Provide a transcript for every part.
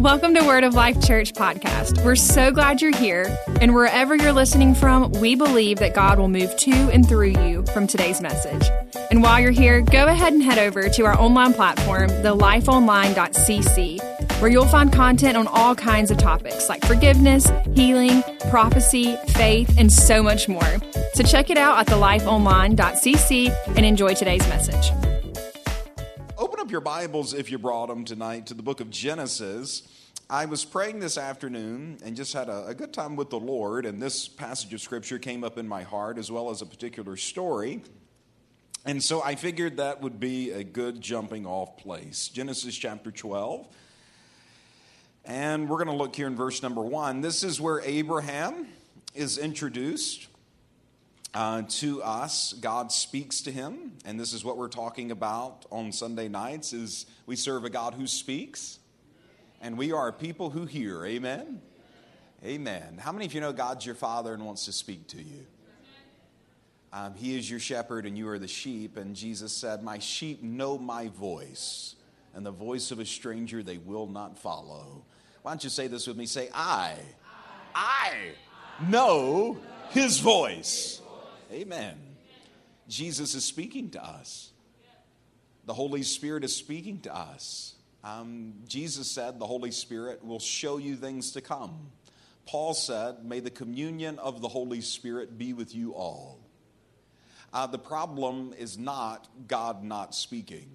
Welcome to Word of Life Church podcast. We're so glad you're here, and wherever you're listening from, we believe that God will move to and through you from today's message. And while you're here, go ahead and head over to our online platform, thelifeonline.cc, where you'll find content on all kinds of topics like forgiveness, healing, prophecy, faith, and so much more. So check it out at thelifeonline.cc and enjoy today's message your Bibles, if you brought them tonight, to the book of Genesis. I was praying this afternoon and just had a, a, good time with the Lord, and this passage of Scripture came up in my heart as well as a particular story. And so I figured that would be a good jumping off place. Genesis chapter 12. And we're going to look here in verse number one. This is where Abraham is introduced uh, to us god speaks to him and this is what we're talking about on sunday nights is we serve a god who speaks and we are people who hear. Amen? Amen. How many of you know god's your father and wants to speak to you? Um, he is your shepherd and you are the sheep and jesus said my sheep know my voice and the voice of a stranger they will not follow. Why don't you say this with me? Say i i, I know his voice Amen. Jesus is speaking to us. The Holy Spirit is speaking to us. Um, Jesus said the Holy Spirit will show you things to come. Paul said, May the communion of the Holy Spirit be with you all. Uh, the problem is not God not speaking.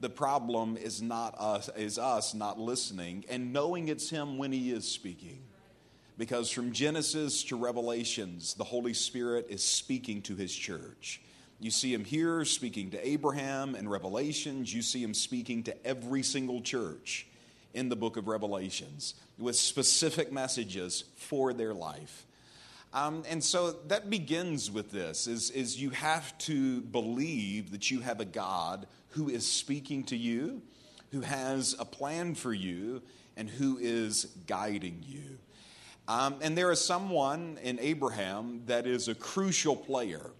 The problem is not us, is us not listening and knowing it's Him when He is speaking because from Genesis to Revelations, the Holy Spirit is speaking to his church. You see him here speaking to Abraham and Revelations. You see him speaking to every single church in the book of Revelations with specific messages for their life. Um, and so that begins with this is, is you have to believe that you have a God who is speaking to you, who has a plan for you, and who is guiding you. Um, and there is someone in Abraham that is a crucial player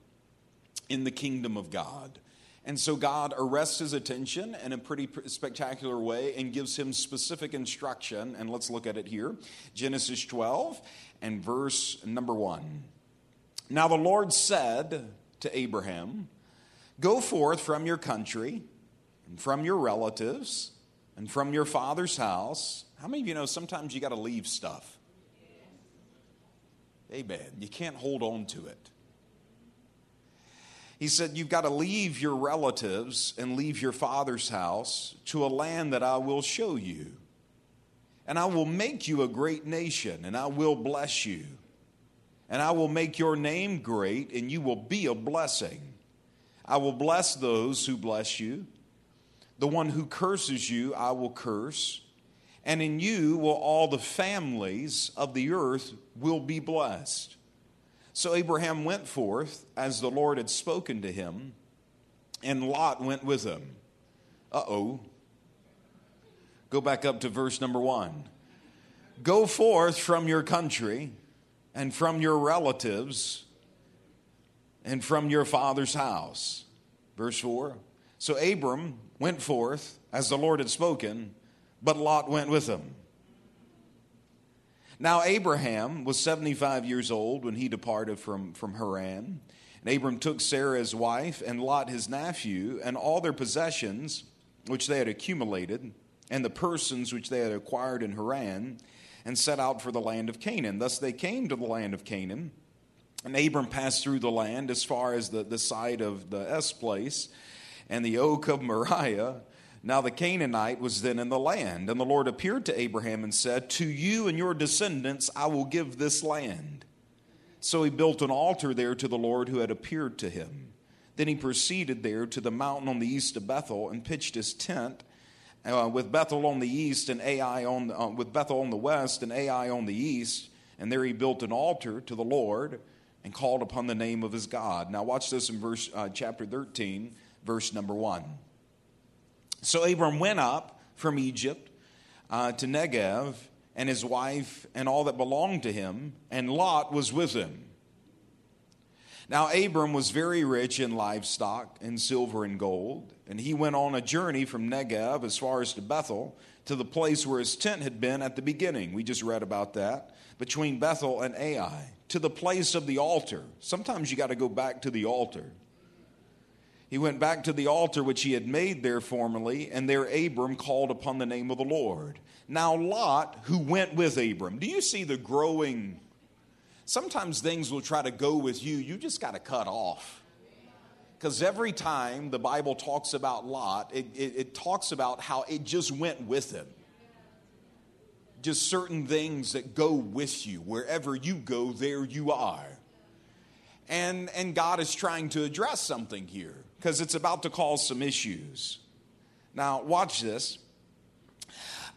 in the kingdom of God. And so God arrests his attention in a pretty spectacular way and gives him specific instruction. And let's look at it here Genesis 12 and verse number 1. Now the Lord said to Abraham, Go forth from your country and from your relatives and from your father's house. How many of you know sometimes you got to leave stuff? Amen. You can't hold on to it. He said, You've got to leave your relatives and leave your father's house to a land that I will show you. And I will make you a great nation, and I will bless you. And I will make your name great, and you will be a blessing. I will bless those who bless you. The one who curses you, I will curse and in you will all the families of the earth will be blessed. So Abraham went forth as the Lord had spoken to him, and Lot went with him. Uh oh. Go back up to verse number one. Go forth from your country and from your relatives and from your father's house. Verse 4. So Abram went forth as the Lord had spoken but Lot went with him. Now, Abraham was 75 years old when he departed from, from Haran. And Abram took Sarah his wife, and Lot his nephew, and all their possessions which they had accumulated, and the persons which they had acquired in Haran, and set out for the land of Canaan. Thus they came to the land of Canaan. And Abram passed through the land as far as the, the site of the S place and the oak of Moriah now the Canaanite was then in the land, and the Lord appeared to Abraham and said, To you and your descendants I will give this land. So he built an altar there to the Lord who had appeared to him. Then he proceeded there to the mountain on the east of Bethel and pitched his tent uh, with Bethel on the east and Ai on uh, with Bethel on the west and Ai on the east. And there he built an altar to the Lord and called upon the name of his God. Now watch this in verse uh, chapter 13, verse number 1. So Abram went up from Egypt uh, to Negev, and his wife and all that belonged to him, and Lot was with him. Now, Abram was very rich in livestock and silver and gold, and he went on a journey from Negev as far as to Bethel, to the place where his tent had been at the beginning. We just read about that, between Bethel and Ai, to the place of the altar. Sometimes you got to go back to the altar. He went back to the altar which he had made there formerly, and there Abram called upon the name of the Lord. Now, Lot, who went with Abram, do you see the growing sometimes things will try to go with you, you just got to cut off. Because every time the Bible talks about Lot, it, it, it, talks about how it just went with him. Just certain things that go with you. Wherever you go, there you are. And, and God is trying to address something here because it's about to cause some issues. Now, watch this.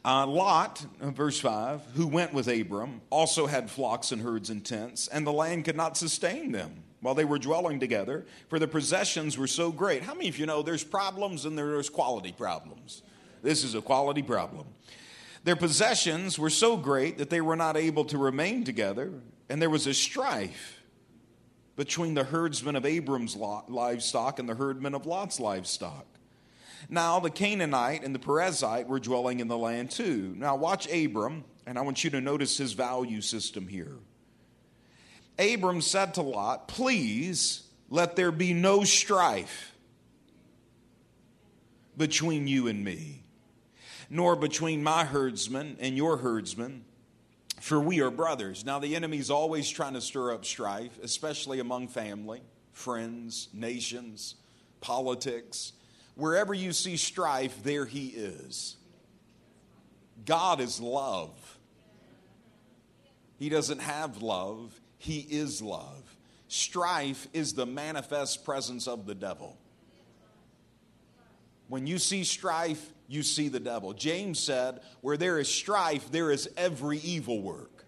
Uh, Lot, uh, verse 5, who went with Abram, also had flocks and herds and tents, and the land could not sustain them while they were dwelling together, for the possessions were so great. How many of you know there's problems and there's quality problems? This is a quality problem. Their possessions were so great that they were not able to remain together, and there was a strife between the herdsmen of Abram's livestock and the herdmen of Lot's livestock. Now, the Canaanite and the Perizzite were dwelling in the land too. Now, watch Abram, and I want you to notice his value system here. Abram said to Lot, Please let there be no strife between you and me, nor between my herdsmen and your herdsmen, for we are brothers. Now, the enemy's always trying to stir up strife, especially among family, friends, nations, politics. Wherever you see strife, there he is. God is love. He doesn't have love, he is love. Strife is the manifest presence of the devil. When you see strife, you see the devil. James said, Where there is strife, there is every evil work.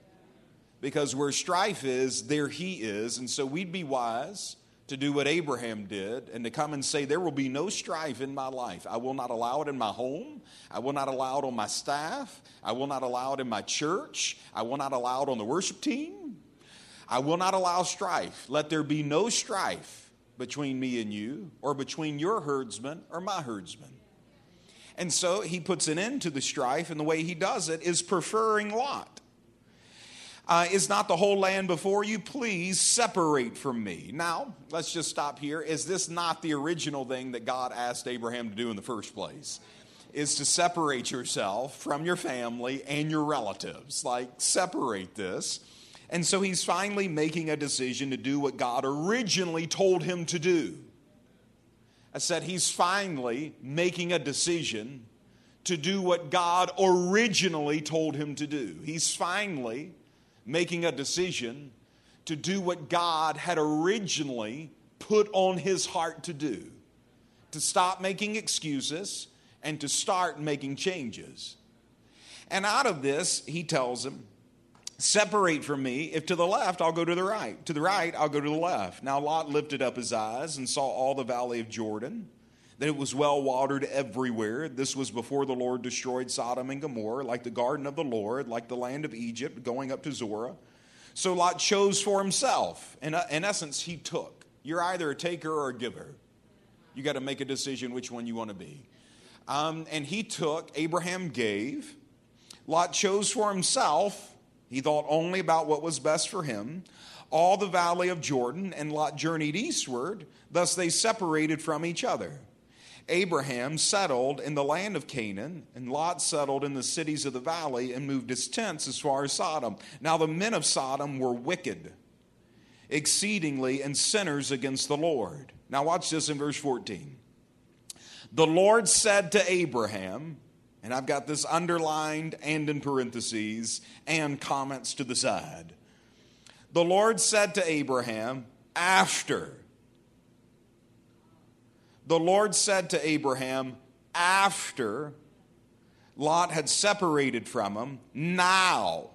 Because where strife is, there he is. And so we'd be wise to do what Abraham did and to come and say, There will be no strife in my life. I will not allow it in my home. I will not allow it on my staff. I will not allow it in my church. I will not allow it on the worship team. I will not allow strife. Let there be no strife between me and you, or between your herdsman or my herdsman. And so he puts an end to the strife, and the way he does it is preferring Lot. Uh, is not the whole land before you? Please separate from me. Now, let's just stop here. Is this not the original thing that God asked Abraham to do in the first place? Is to separate yourself from your family and your relatives. Like, separate this. And so he's finally making a decision to do what God originally told him to do. I said he's finally making a decision to do what God originally told him to do. He's finally making a decision to do what God had originally put on his heart to do to stop making excuses and to start making changes. And out of this, he tells him, Separate from me. If to the left, I'll go to the right. To the right, I'll go to the left. Now Lot lifted up his eyes and saw all the valley of Jordan that it was well watered everywhere. This was before the Lord destroyed Sodom and Gomorrah, like the garden of the Lord, like the land of Egypt, going up to Zoar. So Lot chose for himself. In, in essence, he took. You're either a taker or a giver. You got to make a decision which one you want to be. Um, and he took, Abraham gave. Lot chose for himself. He thought only about what was best for him. All the valley of Jordan, and Lot journeyed eastward. Thus they separated from each other. Abraham settled in the land of Canaan, and Lot settled in the cities of the valley and moved his tents as far as Sodom. Now the men of Sodom were wicked exceedingly and sinners against the Lord. Now watch this in verse 14. The Lord said to Abraham, and I've got this underlined and in parentheses and comments to the side. The Lord said to Abraham, after the Lord said to Abraham after Lot had separated from him, Now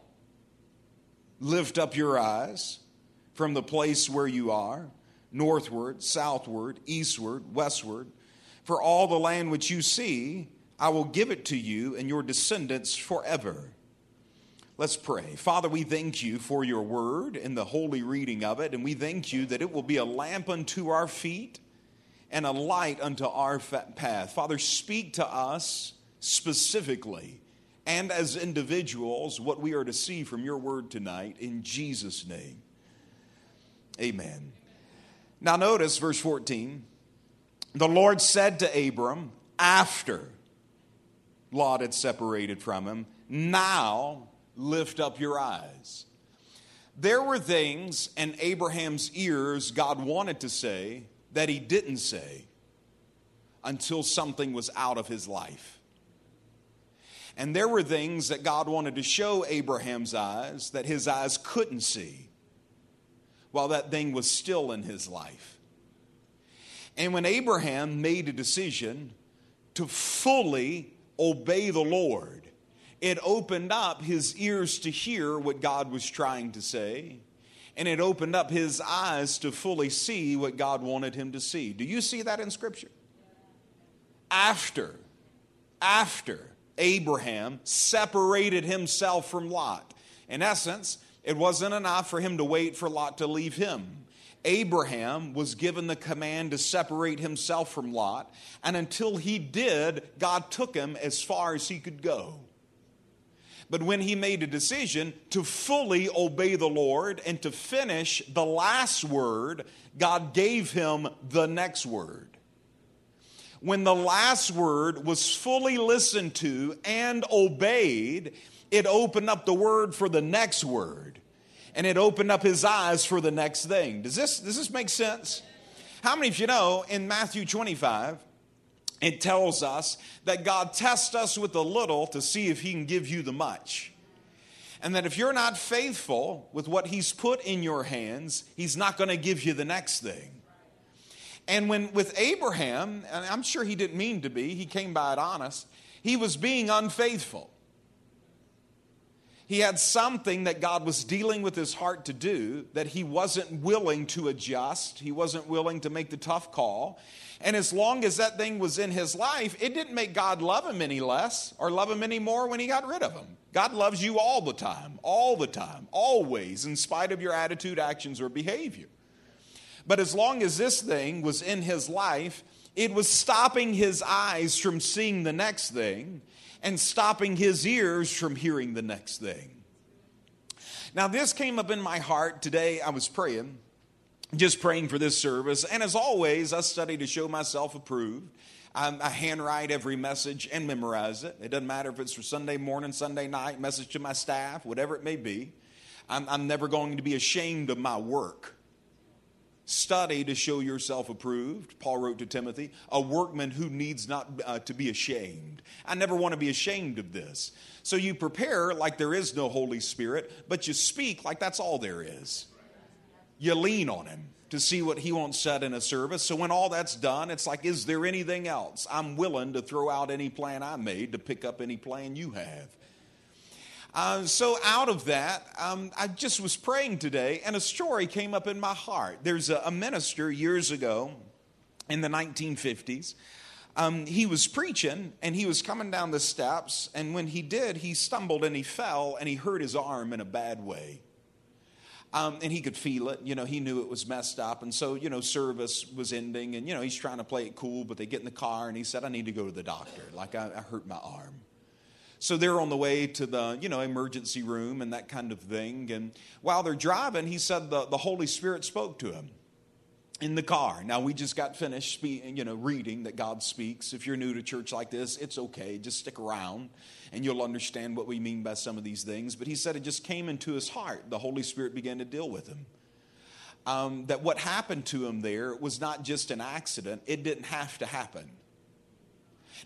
lift up your eyes from the place where you are, northward, southward, eastward, westward. For all the land which you see, I will give it to you and your descendants forever. Let's pray. Father, we thank you for your word and the holy reading of it, and we thank you that it will be a lamp unto our feet and a light unto our path. Father, speak to us specifically and as individuals what we are to see from your word tonight in Jesus' name. Amen. Now, notice verse 14. The Lord said to Abram after Lot had separated from him, Now lift up your eyes. There were things in Abraham's ears God wanted to say that he didn't say until something was out of his life. And there were things that God wanted to show Abraham's eyes that his eyes couldn't see while that thing was still in his life. And when Abraham made a decision to fully obey the Lord, it opened up his ears to hear what God was trying to say, and it opened up his eyes to fully see what God wanted him to see. Do you see that in Scripture? After, after Abraham separated himself from Lot, in essence, it wasn't enough for him to wait for Lot to leave him. Abraham was given the command to separate himself from Lot, and until he did, God took him as far as he could go. But when he made a decision to fully obey the Lord and to finish the last word, God gave him the next word. When the last word was fully listened to and obeyed, it opened up the word for the next word. And it opened up his eyes for the next thing. Does this, does this make sense? How many of you know in Matthew 25, it tells us that God tests us with the little to see if He can give you the much. And that if you're not faithful with what He's put in your hands, He's not going to give you the next thing. And when with Abraham, and I'm sure he didn't mean to be, he came by it honest, he was being unfaithful. He had something that God was dealing with his heart to do that he wasn't willing to adjust. He wasn't willing to make the tough call. And as long as that thing was in his life, it didn't make God love him any less or love him any more when he got rid of him. God loves you all the time, all the time, always, in spite of your attitude, actions, or behavior. But as long as this thing was in his life, it was stopping his eyes from seeing the next thing and stopping his ears from hearing the next thing. Now, this came up in my heart today. I was praying just praying for this service. And as always, I study to show myself approved. I handwrite every message and memorize it. It doesn't matter if it's for Sunday morning, Sunday night, message to my staff, whatever it may be. I'm, I'm never going to be ashamed of my work. Study to show yourself approved, Paul wrote to Timothy, a workman who needs not uh, to be ashamed. I never want to be ashamed of this. So you prepare like there is no Holy Spirit, but you speak like that's all there is you lean on him to see what he wants said in a service. So when all that's done, it's like, is there anything else? I'm willing to throw out any plan I made to pick up any plan you have. Uh, so out of that, um, I just was praying today, and a story came up in my heart. There's a, a minister years ago in the 1950s. Um, he was preaching and he was coming down the steps, and when he did, he stumbled and he fell and he hurt his arm in a bad way. Um, and he could feel it. You know, he knew it was messed up. And so, you know, service was ending. And, you know, he's trying to play it cool, but they get in the car and he said, I need to go to the doctor. Like, I, I hurt my arm. So they're on the way to the, you know, emergency room and that kind of thing. And while they're driving, he said the, the Holy Spirit spoke to him in the car. Now we just got finished, spe- you know, reading that God speaks. If you're new to church like this, it's okay. Just stick around and you'll understand what we mean by some of these things. But he said it just came into his heart. The Holy Spirit began to deal with him. Um, that what happened to him there was not just an accident, it didn't have to happen.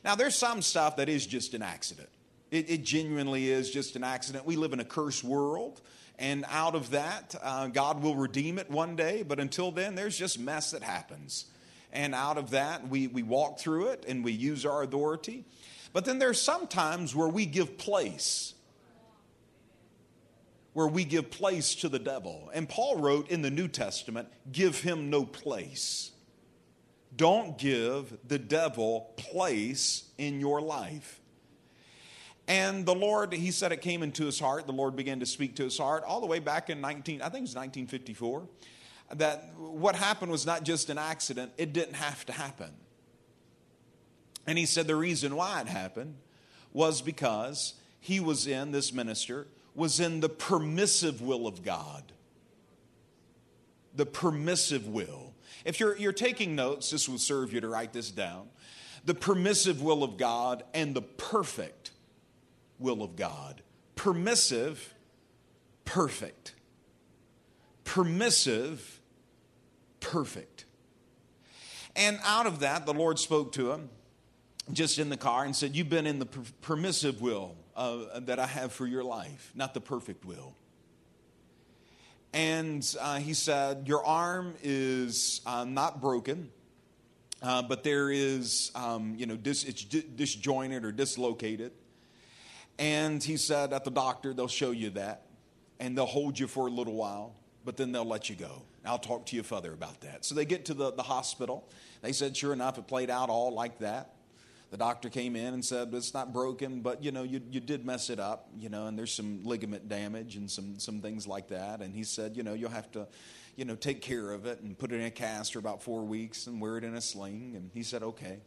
Now, there's some stuff that is just an accident. It, it genuinely is just an accident. We live in a cursed world, and out of that, uh, God will redeem it one day. But until then, there's just mess that happens. And out of that, we, we walk through it and we use our authority. But then there's some times where we give place, where we give place to the devil. And Paul wrote in the New Testament, give him no place. Don't give the devil place in your life. And the Lord, he said it came into his heart. The Lord began to speak to his heart all the way back in 19, I think it was 1954, that what happened was not just an accident, it didn't have to happen. And he said the reason why it happened was because he was in, this minister, was in the permissive will of God. The permissive will. If you're, you're taking notes, this will serve you to write this down. The permissive will of God and the perfect will of God. Permissive, perfect. Permissive, perfect. And out of that, the Lord spoke to him just in the car and said, You've been in the permissive will uh, that I have for your life, not the perfect will. And uh, he said, Your arm is uh, not broken, uh, but there is, um, you know, dis- it's disjointed or dislocated. And he said, At the doctor, they'll show you that, and they'll hold you for a little while, but then they'll let you go. I'll talk to you further about that. So they get to the, the hospital. They said, Sure enough, it played out all like that the doctor came in and said it's not broken but you know you, you did mess it up you know and there's some ligament damage and some some things like that and he said you know you'll have to you know take care of it and put it in a cast for about four weeks and wear it in a sling and he said okay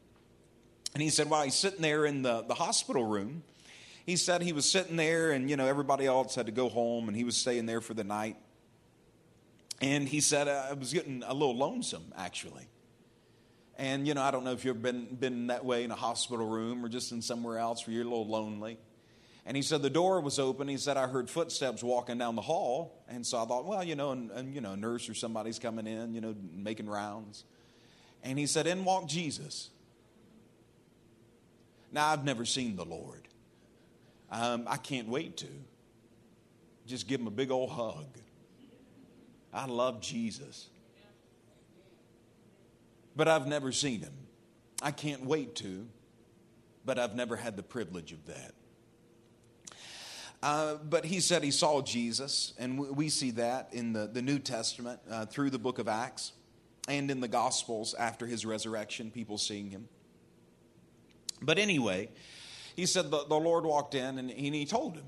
and he said while he's sitting there in the, the hospital room he said he was sitting there and you know everybody else had to go home and he was staying there for the night and he said uh, i was getting a little lonesome actually and, you know, I don't know if you've been, been that way in a hospital room or just in somewhere else where you're a little lonely. And he said the door was open. He said I heard footsteps walking down the hall, and so I thought, well, you know, and, and you know, a nurse or somebody's coming in, you know, making rounds. And he said, in walked Jesus. Now I've never seen the Lord. Um, I can't wait to. Just give him a big old hug. I love Jesus but I've never seen him. I can't wait to, but I've never had the privilege of that. Uh, but he said he saw Jesus, and we see that in the, the New Testament uh, through the book of Acts and in the Gospels after his resurrection, people seeing him. But anyway, he said the, the Lord walked in and, and he told him,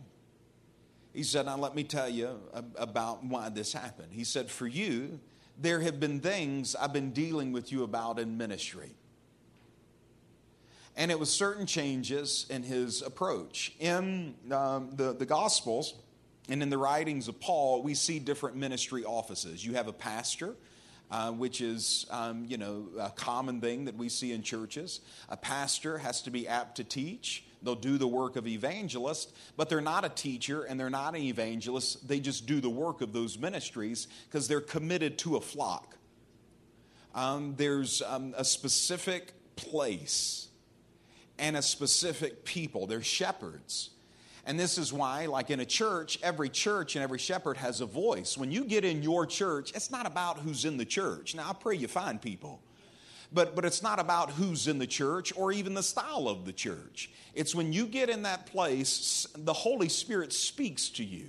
he said, Now let me tell you about why this happened. He said, For you, there have been things I've been dealing with you about in ministry. And it was certain changes in his approach. In um, the, the Gospels and in the writings of Paul, we see different ministry offices. You have a pastor, uh, which is, um, you know, a common thing that we see in churches. A pastor has to be apt to teach. They'll do the work of evangelist, but they're not a teacher and they're not an evangelist. They just do the work of those ministries because they're committed to a flock. Um, there's um, a specific place and a specific people. They're shepherds. And this is why, like in a church, every church and every shepherd has a voice. When you get in your church, it's not about who's in the church. Now, I pray you find people. But, but it's not about who's in the church or even the style of the church. It's when you get in that place, the Holy Spirit speaks to you.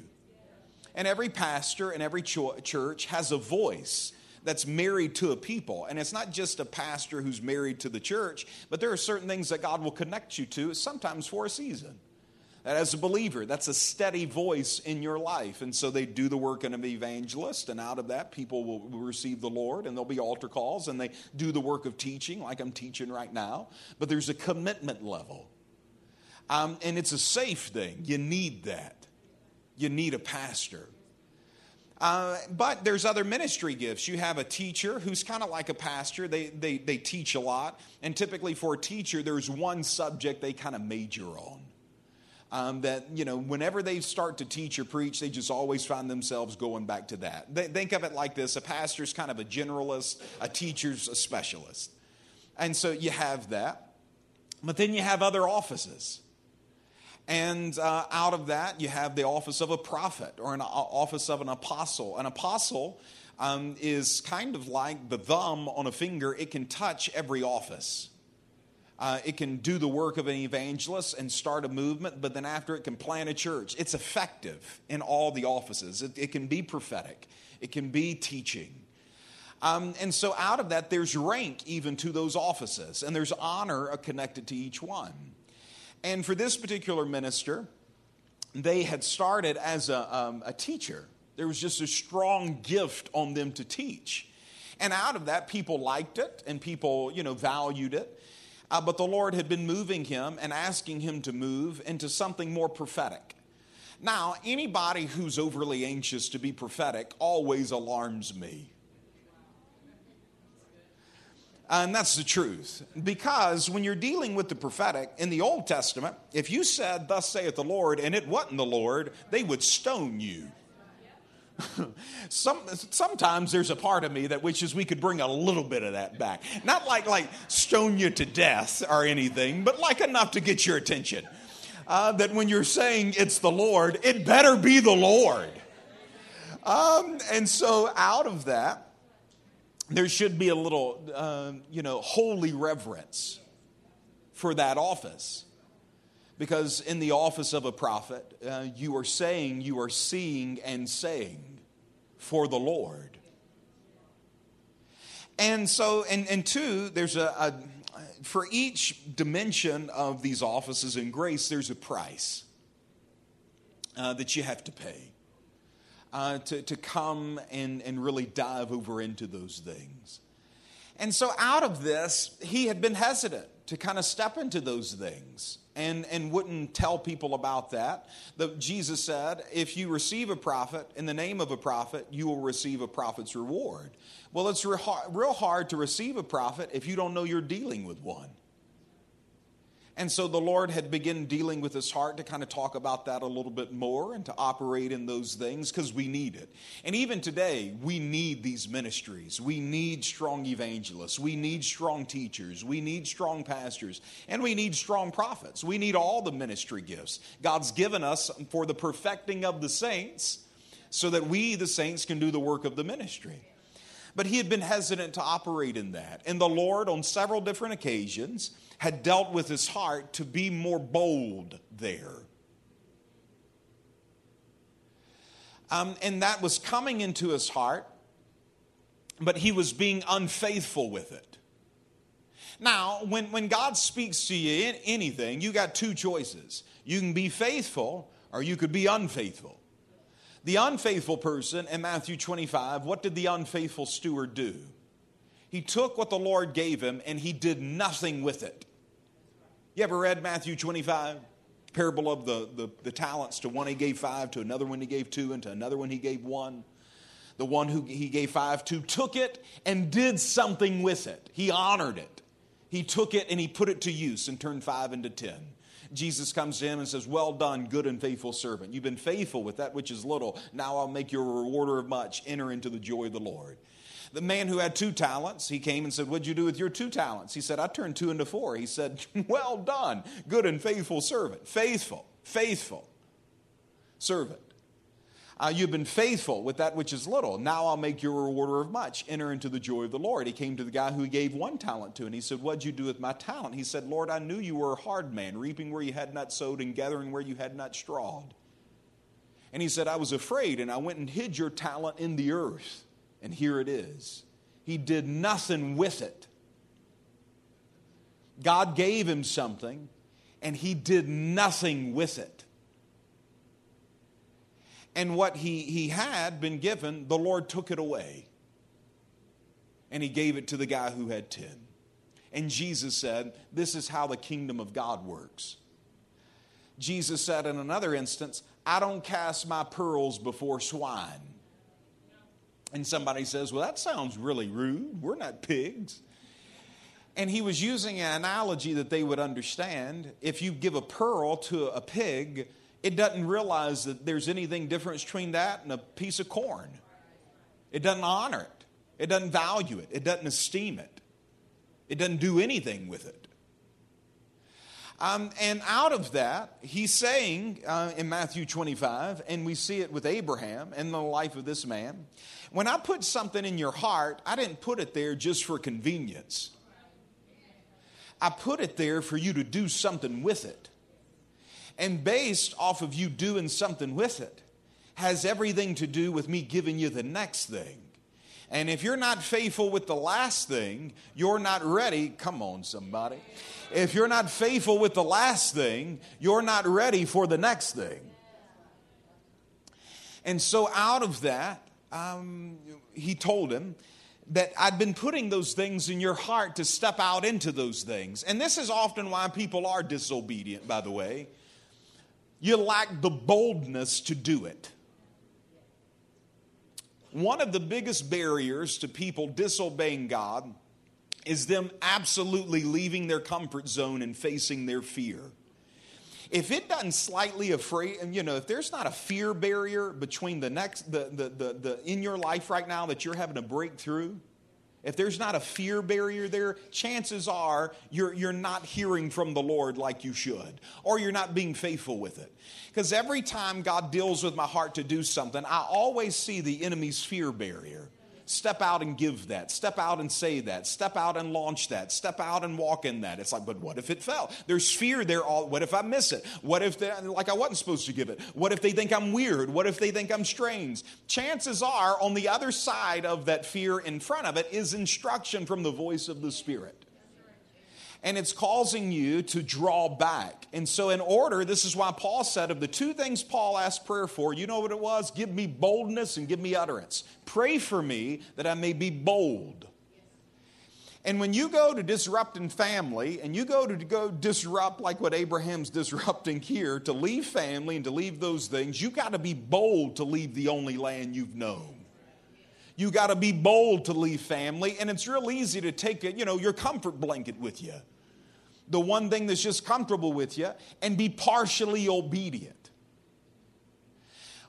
And every pastor and every church has a voice that's married to a people. And it's not just a pastor who's married to the church, but there are certain things that God will connect you to, sometimes for a season. That as a believer, that's a steady voice in your life. And so they do the work of an evangelist, and out of that, people will, receive the Lord, and there'll be altar calls, and they do the work of teaching, like I'm teaching right now. But there's a commitment level. Um, and it's a safe thing. You need that. You need a pastor. Uh, but there's other ministry gifts. You have a teacher who's kind of like a pastor. They, they, they teach a lot. And typically, for a teacher, there's one subject they kind of major on um, that, you know, whenever they start to teach or preach, they just always find themselves going back to that. They, think of it like this a pastor's kind of a generalist, a teacher's a specialist. And so you have that. But then you have other offices. And uh, out of that, you have the office of a prophet or an office of an apostle. An apostle um, is kind of like the thumb on a finger, it can touch every office. Uh, it can do the work of an evangelist and start a movement, but then after it can plant a church. It's effective in all the offices. It, it can be prophetic, it can be teaching. Um, and so, out of that, there's rank even to those offices, and there's honor connected to each one. And for this particular minister, they had started as a, um, a teacher. There was just a strong gift on them to teach. And out of that, people liked it and people, you know, valued it. Uh, but the Lord had been moving him and asking him to move into something more prophetic. Now, anybody who's overly anxious to be prophetic always alarms me. And that's the truth. Because when you're dealing with the prophetic in the Old Testament, if you said, Thus saith the Lord, and it wasn't the Lord, they would stone you. Some, sometimes there's a part of me that wishes we could bring a little bit of that back. Not like, like stone you to death or anything, but like enough to get your attention. Uh, that when you're saying it's the Lord, it better be the Lord. Um, and so out of that, there should be a little, uh, you know, holy reverence for that office. Because in the office of a prophet, uh, you are saying, you are seeing and saying for the Lord. And so, and, and two, there's a, a for each dimension of these offices in grace, there's a price uh, that you have to pay uh, to, to come and, and really dive over into those things. And so, out of this, he had been hesitant to kind of step into those things and, and wouldn't tell people about that. The, Jesus said, if you receive a prophet in the name of a prophet, you will receive a prophet's reward. Well, it's real hard to receive a prophet if you don't know you're dealing with one. And so the Lord had begun dealing with his heart to kind of talk about that a little bit more and to operate in those things because we need it. And even today, we need these ministries. We need strong evangelists. We need strong teachers. We need strong pastors. And we need strong prophets. We need all the ministry gifts God's given us for the perfecting of the saints so that we, the saints, can do the work of the ministry. But he had been hesitant to operate in that. And the Lord, on several different occasions, had dealt with his heart to be more bold there. Um, and that was coming into his heart, but he was being unfaithful with it. Now, when, when God speaks to you in anything, you got two choices. You can be faithful or you could be unfaithful. The unfaithful person in Matthew 25, what did the unfaithful steward do? He took what the Lord gave him and he did nothing with it. You ever read Matthew 25? Parable of the, the, the, talents. To one he gave five, to another one he gave two, and to another one he gave one. The one who he gave five to took it and did something with it. He honored it. He took it and he put it to use and turned five into ten. Jesus comes to him and says, Well done, good and faithful servant. You've been faithful with that which is little. Now I'll make you a rewarder of much. Enter into the joy of the Lord. The man who had two talents, he came and said, What'd you do with your two talents? He said, I turned two into four. He said, Well done, good and faithful servant. Faithful, faithful servant. Uh, you've been faithful with that which is little. Now I'll make you a rewarder of much. Enter into the joy of the Lord. He came to the guy who he gave one talent to, and he said, What'd you do with my talent? He said, Lord, I knew you were a hard man, reaping where you had not sowed and gathering where you had not strawed. And he said, I was afraid, and I went and hid your talent in the earth. And here it is. He did nothing with it. God gave him something, and he did nothing with it. And what he, he had been given, the Lord took it away. And he gave it to the guy who had 10. And Jesus said, This is how the kingdom of God works. Jesus said in another instance, I don't cast my pearls before swine. And somebody says, Well, that sounds really rude. We're not pigs. And he was using an analogy that they would understand. If you give a pearl to a pig, it doesn't realize that there's anything difference between that and a piece of corn. It doesn't honor it, it doesn't value it, it doesn't esteem it, it doesn't do anything with it. Um, and out of that, he's saying uh, in Matthew 25, and we see it with Abraham and the life of this man when I put something in your heart, I didn't put it there just for convenience. I put it there for you to do something with it. And based off of you doing something with it, has everything to do with me giving you the next thing. And if you're not faithful with the last thing, you're not ready. Come on, somebody. If you're not faithful with the last thing, you're not ready for the next thing. And so, out of that, um, he told him that I'd been putting those things in your heart to step out into those things. And this is often why people are disobedient, by the way. You lack the boldness to do it. One of the biggest barriers to people disobeying God is them absolutely leaving their comfort zone and facing their fear. If it doesn't slightly afraid, you know, if there's not a fear barrier between the next, the, the, the, the in your life right now that you're having a breakthrough, if there's not a fear barrier there, chances are you're, you're not hearing from the Lord like you should, or you're not being faithful with it. Because every time God deals with my heart to do something, I always see the enemy's fear barrier. Step out and give that. Step out and say that. Step out and launch that. Step out and walk in that. It's like, but what if it fell? There's fear there. All, what if I miss it? What if, they, like, I wasn't supposed to give it? What if they think I'm weird? What if they think I'm strange? Chances are, on the other side of that fear in front of it is instruction from the voice of the Spirit and it's causing you to draw back. And so, in order, this is why Paul said of the two things Paul asked prayer for, you know what it was? Give me boldness and give me utterance. Pray for me that I may be bold. And when you go to disrupting family and you go to go disrupt like what Abraham's disrupting here, to leave family and to leave those things, you got to be bold to leave the only land you've known. You got to be bold to leave family, and it's real easy to take it, you know, your comfort blanket with you the one thing that's just comfortable with you, and be partially obedient.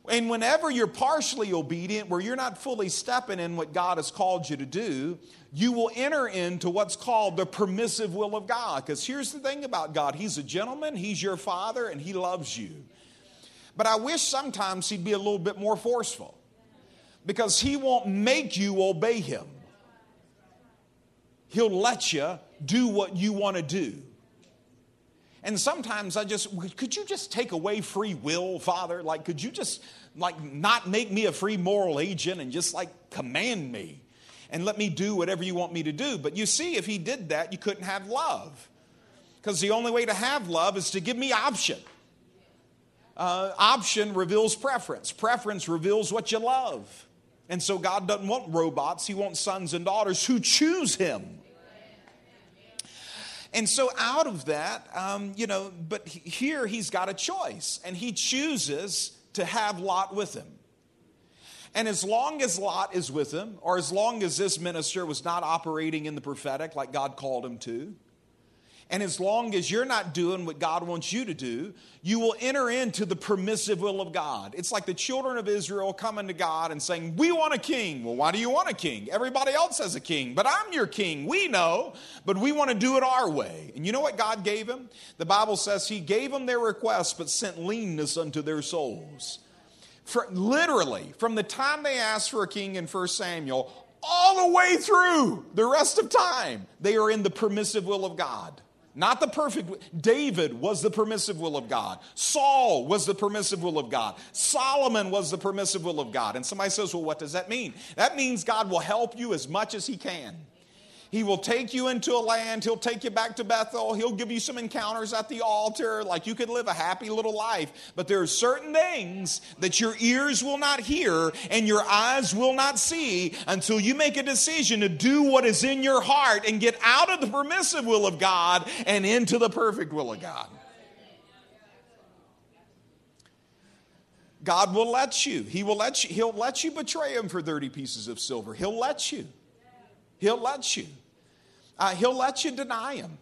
And whenever you're partially obedient, where you're not fully stepping in what God has called you to do, you will enter into what's called the permissive will of God. Because here's the thing about God He's a gentleman, He's your Father, and He loves you. But I wish sometimes He'd be a little bit more forceful because He won't make you obey Him. He'll let you do what you want to do. And sometimes I just, could you just take away free will, Father? Like, could you just, like, not make me a free moral agent and just, like, command me and let me do whatever you want me to do? But you see, if He did that, you couldn't have love. Because the only way to have love is to give me option. Uh, option reveals preference, preference reveals what you love. And so God doesn't want robots, He wants sons and daughters who choose Him. And so, out of that, um, you know, but here he's got a choice, and he chooses to have Lot with him. And as long as Lot is with him, or as long as this minister was not operating in the prophetic like God called him to, and as long as you're not doing what God wants you to do, you will enter into the permissive will of God. It's like the children of Israel coming to God and saying, We want a king. Well, why do you want a king? Everybody else has a king, but I'm your king. We know, but we want to do it our way. And you know what God gave him? The Bible says He gave them their request, but sent leanness unto their souls. For, literally, from the time they asked for a king in 1 Samuel, all the way through the rest of time, they are in the permissive will of God. Not the perfect. David was the permissive will of God. Saul was the permissive will of God. Solomon was the permissive will of God. And somebody says, well, what does that mean? That means God will help you as much as he can. He will take you into a land. He'll take you back to Bethel. He'll give you some encounters at the altar. Like you could live a happy little life. But there are certain things that your ears will not hear and your eyes will not see until you make a decision to do what is in your heart and get out of the permissive will of God and into the perfect will of God. God will let you. He will let you. He'll let you betray him for 30 pieces of silver. He'll let you. He'll let you. Uh, he'll let you deny him.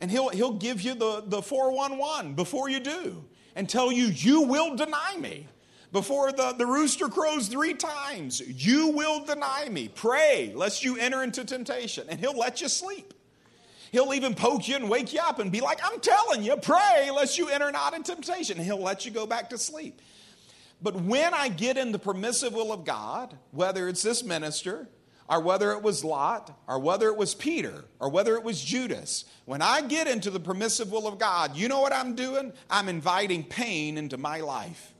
And he'll, he'll give you the, the 411 before you do and tell you, you will deny me. Before the, the rooster crows three times, you will deny me. Pray lest you enter into temptation. And he'll let you sleep. He'll even poke you and wake you up and be like, I'm telling you, pray lest you enter not in temptation. And he'll let you go back to sleep. But when I get in the permissive will of God, whether it's this minister, or whether it was Lot, or whether it was Peter, or whether it was Judas, when I get into the permissive will of God, you know what I'm doing? I'm inviting pain into my life.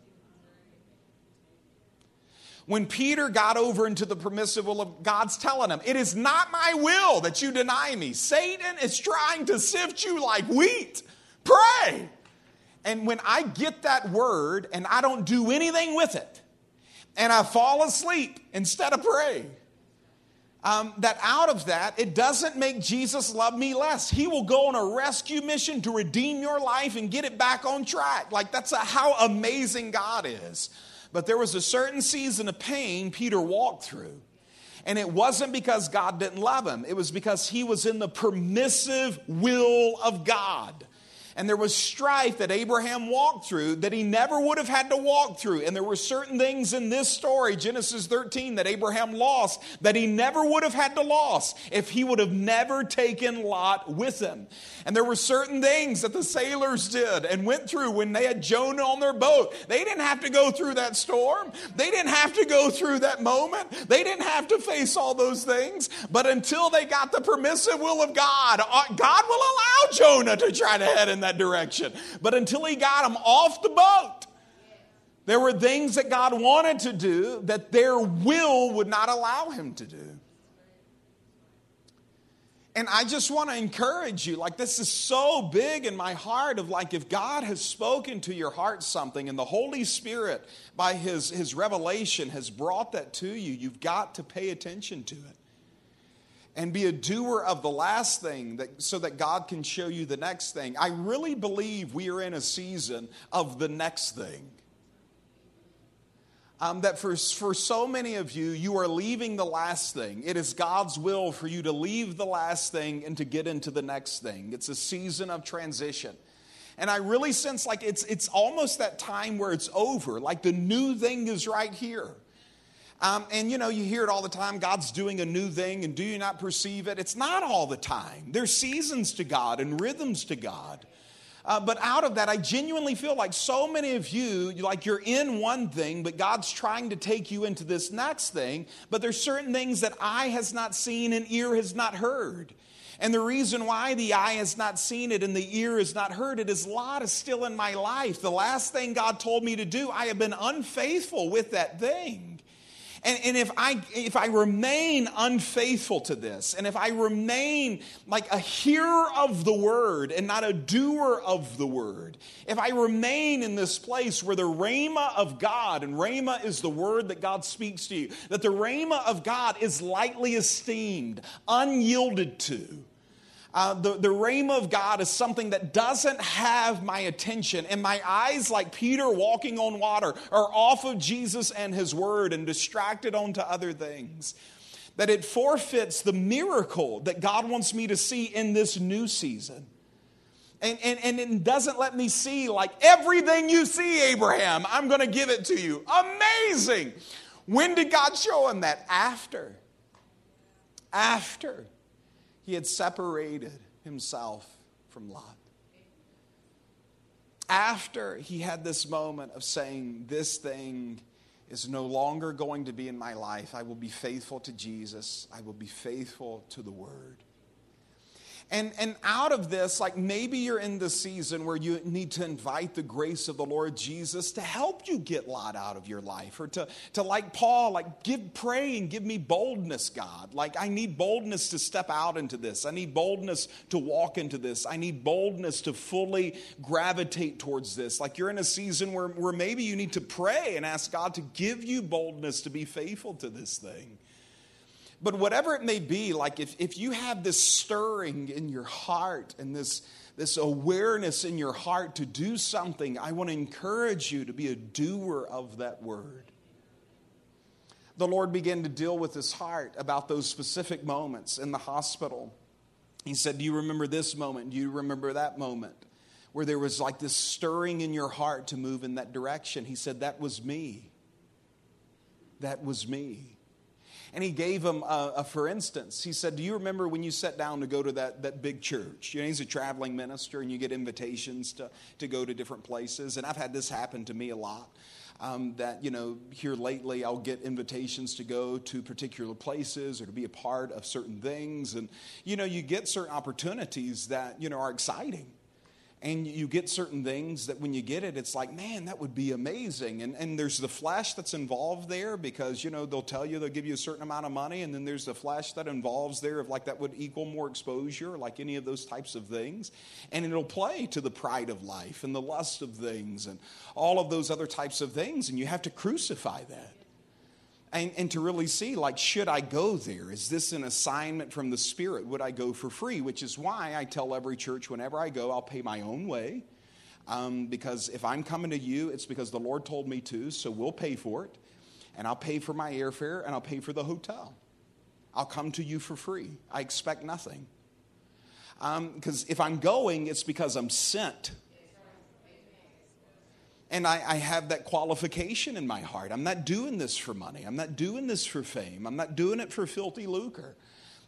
when Peter got over into the permissive will of God's telling him, It is not my will that you deny me. Satan is trying to sift you like wheat. Pray. And when I get that word and I don't do anything with it, and I fall asleep instead of pray, um, that out of that, it doesn't make Jesus love me less. He will go on a rescue mission to redeem your life and get it back on track. Like, that's a, how amazing God is. But there was a certain season of pain Peter walked through. And it wasn't because God didn't love him, it was because he was in the permissive will of God and there was strife that Abraham walked through that he never would have had to walk through. And there were certain things in this story, Genesis 13, that Abraham lost that he never would have had to lose if he would have never taken Lot with him. And there were certain things that the sailors did and went through when they had Jonah on their boat. They didn't have to go through that storm. They didn't have to go through that moment. They didn't have to face all those things. But until they got the permissive will of God, uh, God will allow Jonah to try to head in that that direction. But until he got them off the boat, there were things that God wanted to do that their will would not allow him to do. And I just want to encourage you, like, this is so big in my heart of like, if God has spoken to your heart something and the Holy Spirit, by his, his revelation, has brought that to you, you've got to pay attention to it and be a doer of the last thing that, so that God can show you the next thing. I really believe we are in a season of the next thing. Um, that for, for so many of you, you are leaving the last thing. It is God's will for you to leave the last thing and to get into the next thing. It's a season of transition. And I really sense like it's, it's almost that time where it's over, like the new thing is right here. Um, and you know, you hear it all the time God's doing a new thing, and do you not perceive it? It's not all the time. There's seasons to God and rhythms to God. Uh, but out of that, I genuinely feel like so many of you, like you're in one thing, but God's trying to take you into this next thing. But there's certain things that eye has not seen and ear has not heard. And the reason why the eye has not seen it and the ear has not heard it is Lot is still in my life. The last thing God told me to do, I have been unfaithful with that thing. And, and if, I, if I remain unfaithful to this, and if I remain like a hearer of the word and not a doer of the word, if I remain in this place where the rhema of God, and rhema is the word that God speaks to you, that the rhema of God is lightly esteemed, unyielded to, uh, the, the rhema of God is something that doesn't have my attention, and my eyes, like Peter walking on water, are off of Jesus and his word and distracted onto other things. That it forfeits the miracle that God wants me to see in this new season. And, and, and it doesn't let me see, like, everything you see, Abraham, I'm going to give it to you. Amazing. When did God show him that? After. After he had separated himself from Lot. After he had this moment of saying, This thing is no longer going to be in my life, I will be faithful to Jesus, I will be faithful to the Word. And, and out of this, like maybe you're in the season where you need to invite the grace of the Lord Jesus to help you get Lot out of your life, or to, to like Paul, like give pray and give me boldness, God. Like I need boldness to step out into this. I need boldness to walk into this. I need boldness to fully gravitate towards this. Like you're in a season where, where maybe you need to pray and ask God to give you boldness to be faithful to this thing. But whatever it may be, like if, if you have this stirring in your heart and this, this awareness in your heart to do something, I want to encourage you to be a doer of that word. The Lord began to deal with his heart about those specific moments in the hospital. He said, Do you remember this moment? Do you remember that moment? Where there was like this stirring in your heart to move in that direction. He said, That was me. That was me. And he gave him, a, a, for instance, he said, Do you remember when you sat down to go to that, that big church? You know, he's a traveling minister and you get invitations to, to go to different places. And I've had this happen to me a lot. Um, that, you know, here lately I'll get invitations to go to particular places or to be a part of certain things. And, you know, you get certain opportunities that, you know, are exciting. And you get certain things that when you get it it's like man that would be amazing. And, and there's the flash that's involved there because you know they'll tell you they'll give you a certain amount of money and then there's the flash that involves there of like that would equal more exposure like any of those types of things. And it'll play to the pride of life and the lust of things and all of those other types of things and you have to crucify that and, and to really see like should i go there? Is this an assignment from the spirit? Would i go for free? Which is why i tell every church whenever i go i'll pay my own way. Um, because if i'm coming to you it's because the lord told me to so we'll pay for it. And i'll pay for my airfare and i'll pay for the hotel. I'll come to you for free. I expect nothing. Because um, if i'm going it's because i'm sent and I, I, have that qualification in my heart. I'm not doing this for money. I'm not doing this for fame. I'm not doing it for filthy lucre.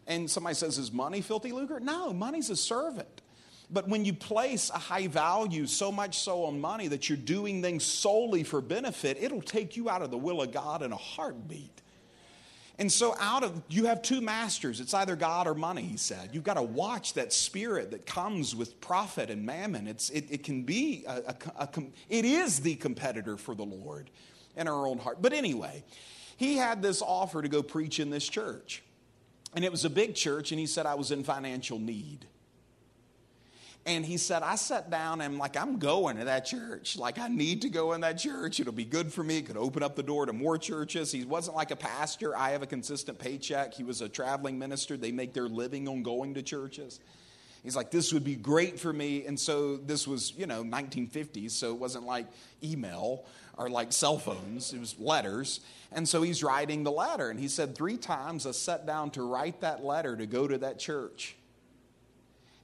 And somebody says, Is money filthy lucre? No, money's a servant. But when you place a high value, so much so on money that you're doing things solely for benefit, it'll take you out of the will of God in a heartbeat. And so, out of you have two masters. It's either God or money, he said. You've got to watch that spirit that comes with profit and mammon. It's, it, it can be, a, a, a, it is the competitor for the Lord in our own heart. But anyway, he had this offer to go preach in this church. And it was a big church, and he said, I was in financial need. And he said, I sat down and like, I'm going to that church. Like, I need to go in that church. It'll be good for me. It could open up the door to more churches. He wasn't like a pastor. I have a consistent paycheck. He was a traveling minister. They make their living on going to churches. He's like, this would be great for me. And so this was, you know, 1950s. So it wasn't like email or like cell phones, it was letters. And so he's writing the letter. And he said, three times I sat down to write that letter to go to that church.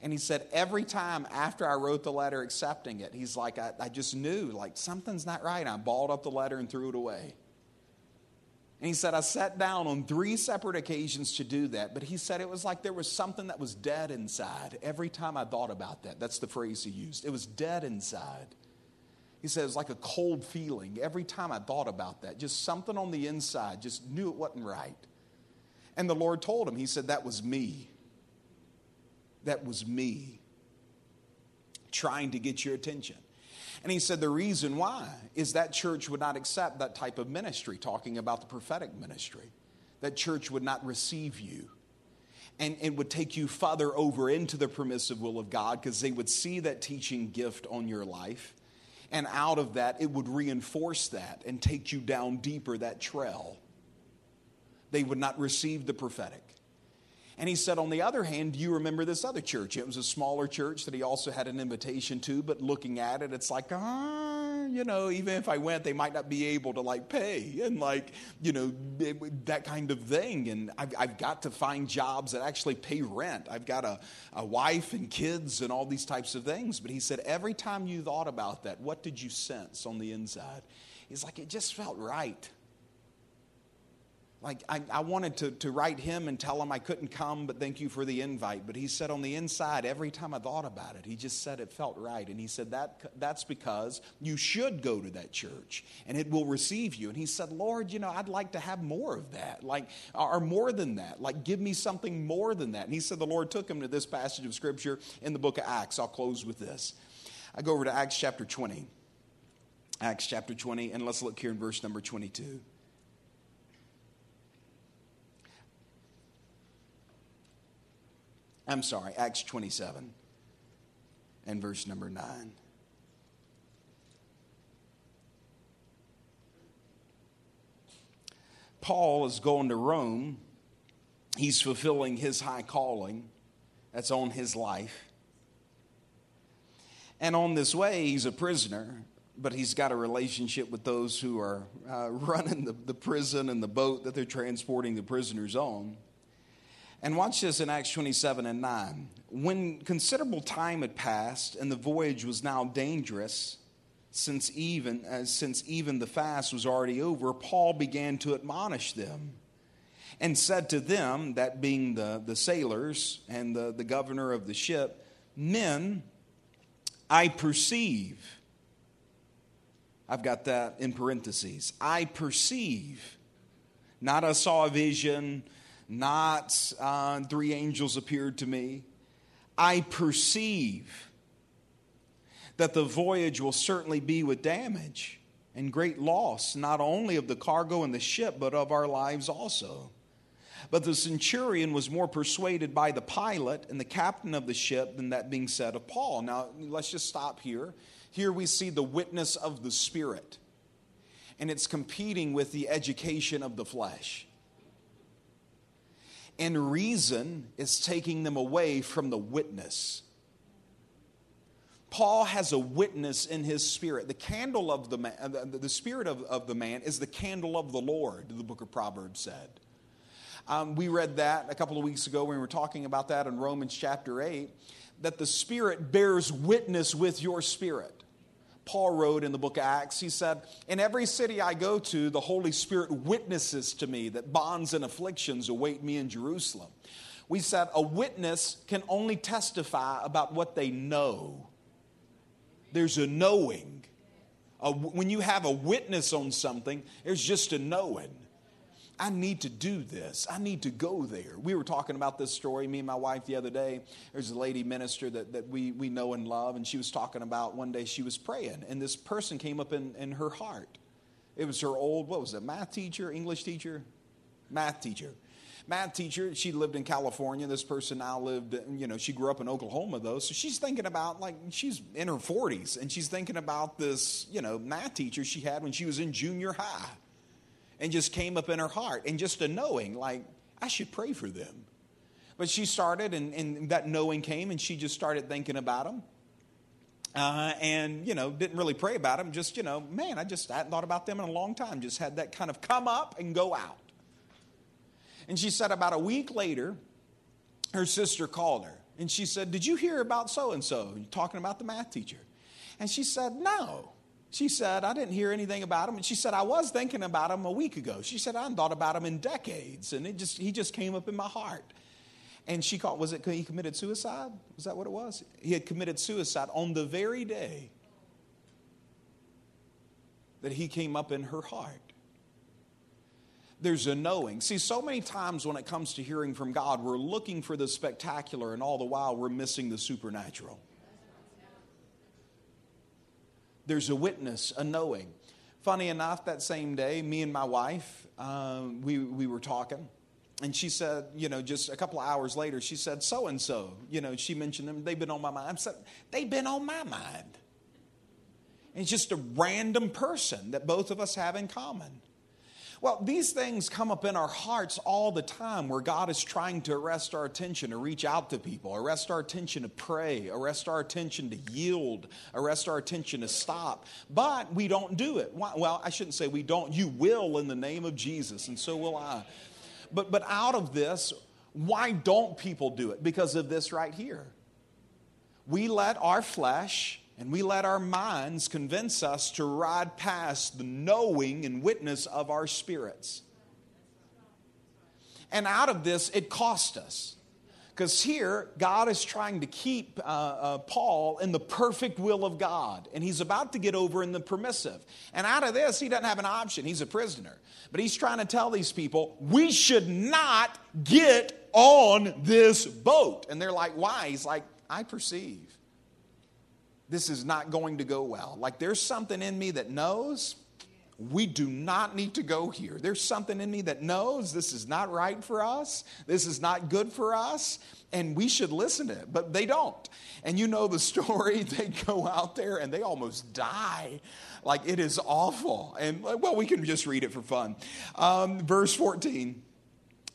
And he said, every time after I wrote the letter accepting it, he's like, I, I just knew, like, something's not right. I balled up the letter and threw it away. And he said, I sat down on three separate occasions to do that, but he said it was like there was something that was dead inside every time I thought about that. That's the phrase he used. It was dead inside. He said it was like a cold feeling every time I thought about that. Just something on the inside, just knew it wasn't right. And the Lord told him, He said, That was me that was me trying to get your attention. And he said the reason why is that church would not accept that type of ministry, talking about the prophetic ministry. That church would not receive you. And it would take you further over into the permissive will of God because they would see that teaching gift on your life. And out of that, it would reinforce that and take you down deeper that trail. They would not receive the prophetic. And he said, on the other hand, do you remember this other church? It was a smaller church that he also had an invitation to, but looking at it, it's like, ah, you know, even if I went, they might not be able to like pay and like, you know, that kind of thing. And I've, I've got to find jobs that actually pay rent. I've got a, a wife and kids and all these types of things. But he said, every time you thought about that, what did you sense on the inside? He's like, it just felt right. Like, I, I wanted to, to write him and tell him I couldn't come, but thank you for the invite. But he said on the inside, every time I thought about it, he just said it felt right. And he said, that, That's because you should go to that church and it will receive you. And he said, Lord, you know, I'd like to have more of that, like, or more than that. Like, give me something more than that. And he said, The Lord took him to this passage of scripture in the book of Acts. I'll close with this. I go over to Acts chapter 20. Acts chapter 20, and let's look here in verse number 22. I'm sorry, Acts 27 and verse number 9. Paul is going to Rome. He's fulfilling his high calling that's on his life. And on this way, he's a prisoner, but he's got a relationship with those who are uh, running the, the prison and the boat that they're transporting the prisoners on. And watch this in Acts 27 and 9. When considerable time had passed and the voyage was now dangerous, since even, uh, since even the fast was already over, Paul began to admonish them and said to them, that being the, the sailors and the, the governor of the ship, Men, I perceive, I've got that in parentheses, I perceive, not I saw a vision, not uh, three angels appeared to me. I perceive that the voyage will certainly be with damage and great loss, not only of the cargo and the ship, but of our lives also. But the centurion was more persuaded by the pilot and the captain of the ship than that being said of Paul. Now, let's just stop here. Here we see the witness of the Spirit, and it's competing with the education of the flesh. And reason is taking them away from the witness. Paul has a witness in his spirit. The candle of the man, uh, the spirit of, of the man is the candle of the Lord, the book of Proverbs said. Um, we read that a couple of weeks ago when we were talking about that in Romans chapter 8, that the Spirit bears witness with your spirit. Paul wrote in the book of Acts, he said, In every city I go to, the Holy Spirit witnesses to me that bonds and afflictions await me in Jerusalem. We said a witness can only testify about what they know. There's a knowing. A, when you have a witness on something, there's just a knowing. I need to do this. I need to go there. We were talking about this story, me and my wife, the other day. There's a lady minister that, that we, we know and love, and she was talking about one day she was praying, and this person came up in, in her heart. It was her old, what was it, math teacher, English teacher? Math teacher. Math teacher, she lived in California. This person now lived, you know, she grew up in Oklahoma though. So she's thinking about, like, she's in her 40s, and she's thinking about this, you know, math teacher she had when she was in junior high and just came up in her heart and just a knowing like i should pray for them. But she started and, and that knowing came and she just started thinking about them uh, and you know didn't really pray about them just you know man i just hadn't thought about them in a long time just had that kind of come up and go out. And she said about a week later her sister called her and she said did you hear about so and so talking about the math teacher? And she said no she said, I didn't hear anything about him. And she said, I was thinking about him a week ago. She said, I hadn't thought about him in decades. And it just, he just came up in my heart. And she called, was it he committed suicide? Was that what it was? He had committed suicide on the very day that he came up in her heart. There's a knowing. See, so many times when it comes to hearing from God, we're looking for the spectacular, and all the while we're missing the supernatural there's a witness, a knowing. Funny enough, that same day, me and my wife, um, we, we were talking. And she said, you know, just a couple of hours later, she said, so and so. You know, she mentioned them. They've been on my mind. I said, they've been on my mind. And it's just a random person that both of us have in common. Well, these things come up in our hearts all the time where God is trying to arrest our attention, to reach out to people, arrest our attention to pray, arrest our attention to yield, arrest our attention to stop. But we don't do it. Well, I shouldn't say we don't. You will in the name of Jesus, and so will I. But, but out of this, why don't people do it? Because of this right here. We let our flesh and we let our minds convince us to ride past the knowing and witness of our spirits. And out of this, it cost us. Because here, God is trying to keep uh, uh, Paul in the perfect will of God, and he's about to get over in the permissive. And out of this, he doesn't have an option. He's a prisoner. But he's trying to tell these people, we should not get on this boat. And they're like, why? He's like, I perceive this is not going to go well. Like there's something in me that knows we do not need to go here. There's something in me that knows this is not right for us, this is not good for us, and we should listen to it, but they don't. And you know the story, they go out there and they almost die. Like it is awful. And well, we can just read it for fun. Um, verse 14.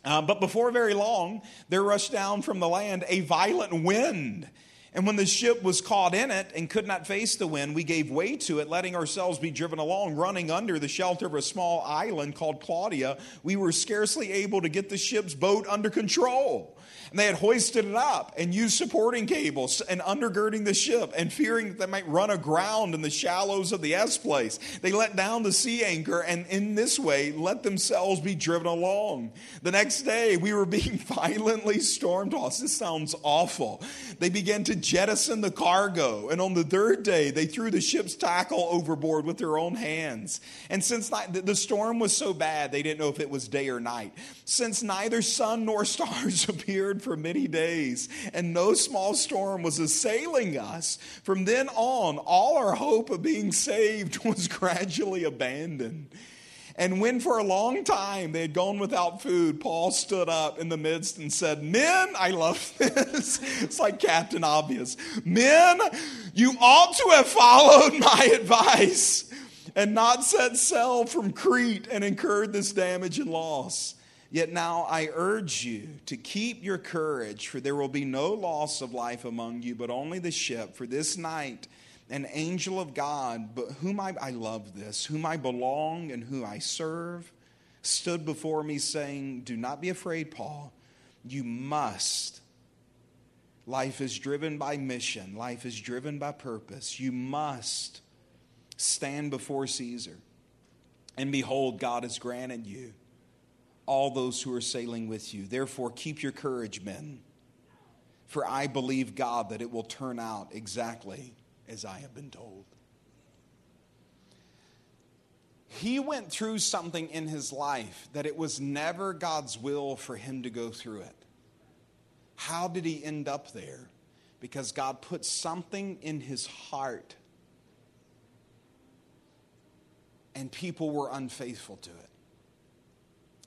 Uh, but before very long, there rushed down from the land a violent wind and when the ship was caught in it and could not face the wind, we gave way to it, letting ourselves be driven along, running under the shelter of a small island called Clauda. We were scarcely able to get the ship's boat under control. And they had hoisted it up and used supporting cables and undergirding the ship and fearing that they might run aground in the shallows of the S place. They let down the sea anchor and in this way let themselves be driven along. The next day we were being violently storm tossed. This sounds awful. They began to jettison the cargo. And on the third day, they threw the ship's tackle overboard with their own hands. And since the storm was so bad, they didn't know if it was day or night. Since neither sun nor stars appeared for many days, and no small storm was assailing us, from then on, all our hope of being saved was gradually abandoned. And when for a long time they had gone without food, Paul stood up in the midst and said, Men, I love this. it's like Captain Obvious. Men, you ought to have followed my advice and not set sail from Crete and incurred this damage and loss. Yet now I urge you to keep your courage, for there will be no loss of life among you, but only the ship. For this night, an angel of God, but whom I, I love this, whom I belong and who I serve, stood before me saying, Do not be afraid, Paul. You must. Life is driven by mission, life is driven by purpose. You must stand before Caesar. And behold, God has granted you all those who are sailing with you. Therefore, keep your courage, men. For I believe God that it will turn out exactly as I have been told. He went through something in his life that it was never God's will for him to go through it. How did he end up there? Because God put something in his heart and people were unfaithful to it.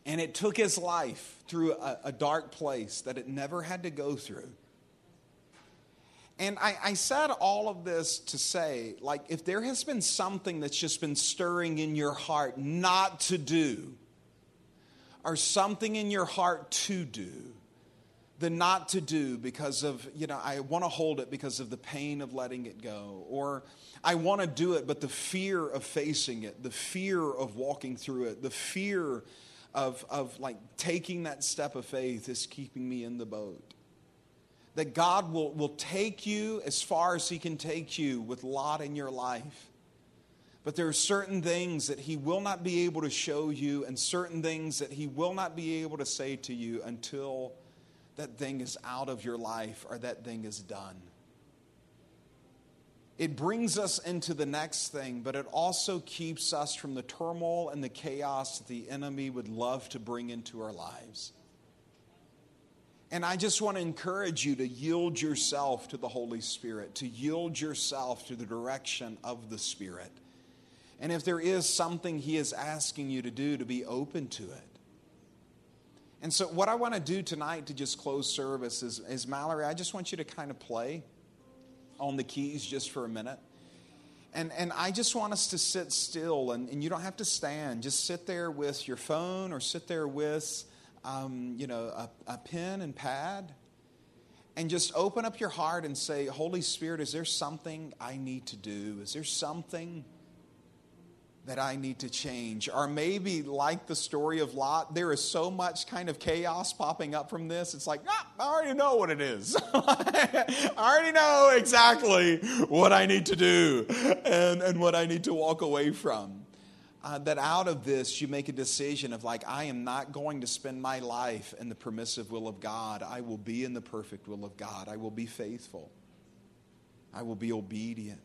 And it took his life through a, a dark place that it never had to go through. And I, I, said all of this to say, like, if there has been something that's just been stirring in your heart not to do, or something in your heart to do, the not to do because of, you know, I want to hold it because of the pain of letting it go, or I want to do it, but the fear of facing it, the fear of walking through it, the fear of, of like taking that step of faith is keeping me in the boat that God will, will take you as far as He can take you with Lot in your life. But there are certain things that He will not be able to show you, and certain things that He will not be able to say to you until that thing is out of your life or that thing is done. It brings us into the next thing, but it also keeps us from the turmoil and the chaos that the enemy would love to bring into our lives. And I just want to encourage you to yield yourself to the Holy Spirit, to yield yourself to the direction of the Spirit. And if there is something He is asking you to do, to be open to it. And so, what I want to do tonight to just close service is, is Mallory, I just want you to kind of play on the keys just for a minute. And, and I just want us to sit still, and, and you don't have to stand. Just sit there with your phone or sit there with um, you know, a, a pen and pad and just open up your heart and say, Holy Spirit, is there something I need to do? Is there something that I need to change? Or maybe, like the story of Lot, there is so much kind of chaos popping up from this. It's like, ah, I already know what it is. I already know exactly what I need to do and, and what I need to walk away from uh, that out of this you make a decision of like, I am not going to spend my life in the permissive will of God. I will be in the perfect will of God. I will be faithful. I will be obedient.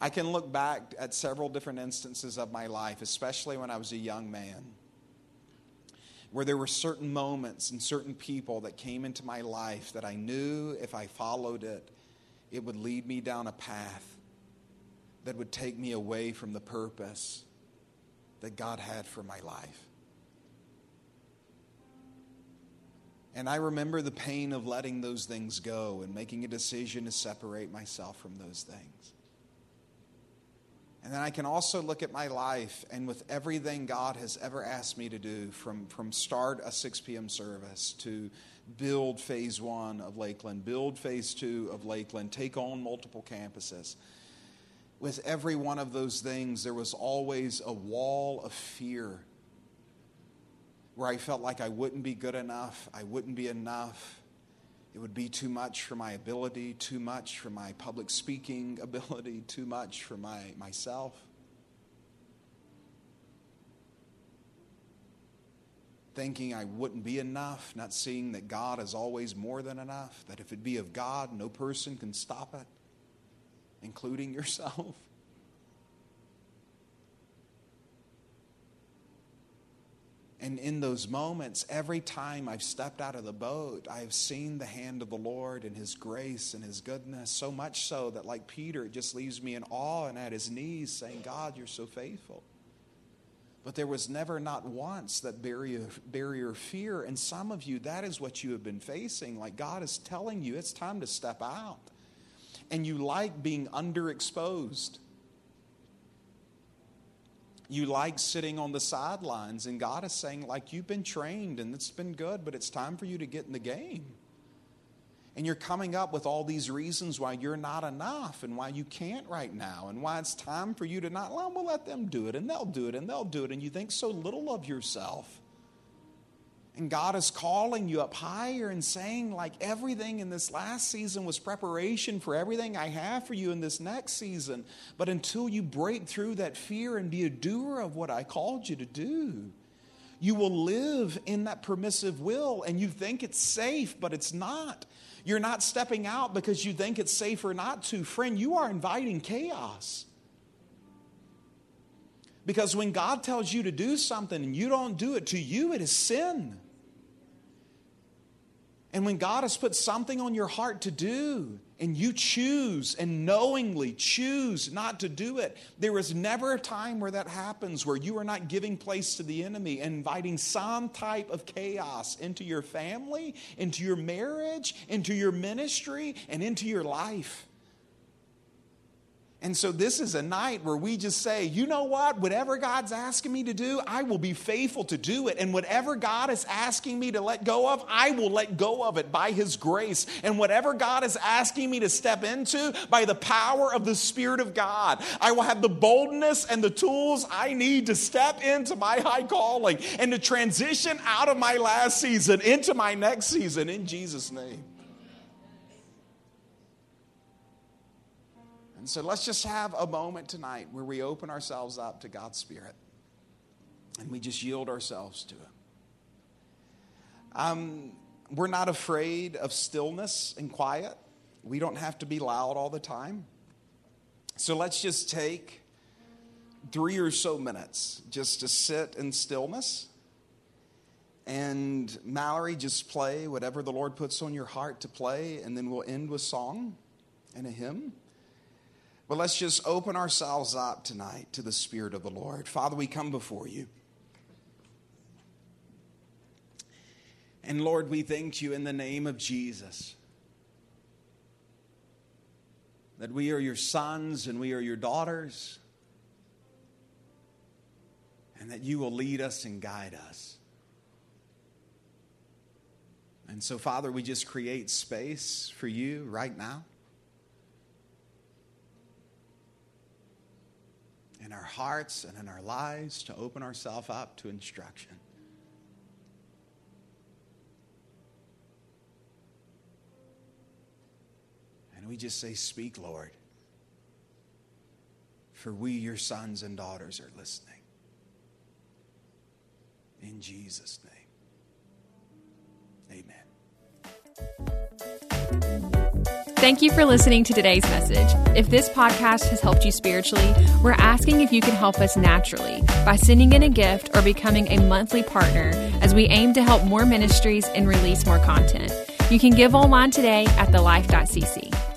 I can look back at several different instances of my life, especially when I was a young man, where there were certain moments and certain people that came into my life that I knew if I followed it, it would lead me down a path that would take me away from the purpose that God had for my life. And I remember the pain of letting those things go and making a decision to separate myself from those things. And then I can also look at my life and with everything God has ever asked me to do from, from start a 6 p.m. service to build phase one of Lakeland, build phase two of Lakeland, take on multiple campuses with every one of those things, there was always a wall of fear where I felt like I wouldn't be good enough, I wouldn't be enough. It would be too much for my ability, too much for my public speaking ability, too much for my, myself. thinking I wouldn't be enough, not seeing that God is always more than enough, that if it be of God, no person can stop it, including yourself. And in those moments, every time I've stepped out of the boat, I've seen the hand of the Lord and His grace and His goodness, so much so that, like Peter, it just leaves me in awe and at his knees saying, God, you're so faithful. But there was never, not once, that barrier, barrier fear. And some of you, that is what you have been facing. Like God is telling you, it's time to step out. And you like being underexposed. You like sitting on the sidelines. And God is saying, like, you've been trained and it's been good, but it's time for you to get in the game. And you're coming up with all these reasons why you're not enough and why you can't right now and why it's time for you to not, well, we'll let them do it and they'll do it and they'll do it. And you think so little of yourself. And God is calling you up higher and saying, like, everything in this last season was preparation for everything I have for you in this next season. But until you break through that fear and be a doer of what I called you to do, you will live in that permissive will and you think it's safe, but it's not. You're not stepping out because you think it's safer not to. Friend, you are inviting chaos. Because when God tells you to do something and you don't do it, to you it is sin. And when God has put something on your heart to do, and you choose and knowingly choose not to do it, there is never a time where that happens where you are not giving place to the enemy and inviting some type of chaos into your family, into your marriage, into your ministry, and into your life. And so this is a night where we just say, you know what? Whatever God's asking me to do, I will be faithful to do it. And whatever God is asking me to let go of, I will let go of it by His grace. And whatever God is asking me to step into by the power of the Spirit of God, I will have the boldness and the tools I need to step into my high calling and to transition out of my last season into my next season in Jesus' name. So let's just have a moment tonight where we open ourselves up to God's Spirit and we just yield ourselves to Him. Um, we're not afraid of stillness and quiet. We don't have to be loud all the time. So let's just take three or so minutes just to sit in stillness. And Mallory, just play whatever the Lord puts on your heart to play, and then we'll end with song and a hymn. But let's just open ourselves up tonight to the Spirit of the Lord. Father, we come before you. And Lord, we thank you in the name of Jesus that we are your sons and we are your daughters, and that you will lead us and guide us. And so, Father, we just create space for you right now. In our hearts and in our lives to open ourselves up to instruction. And we just say, Speak, Lord, for we, your sons and daughters, are listening. In Jesus' name, amen. Thank you for listening to today's message. If this podcast has helped you spiritually, we're asking if you can help us naturally by sending in a gift or becoming a monthly partner as we aim to help more ministries and release more content. You can give online today at thelife.cc.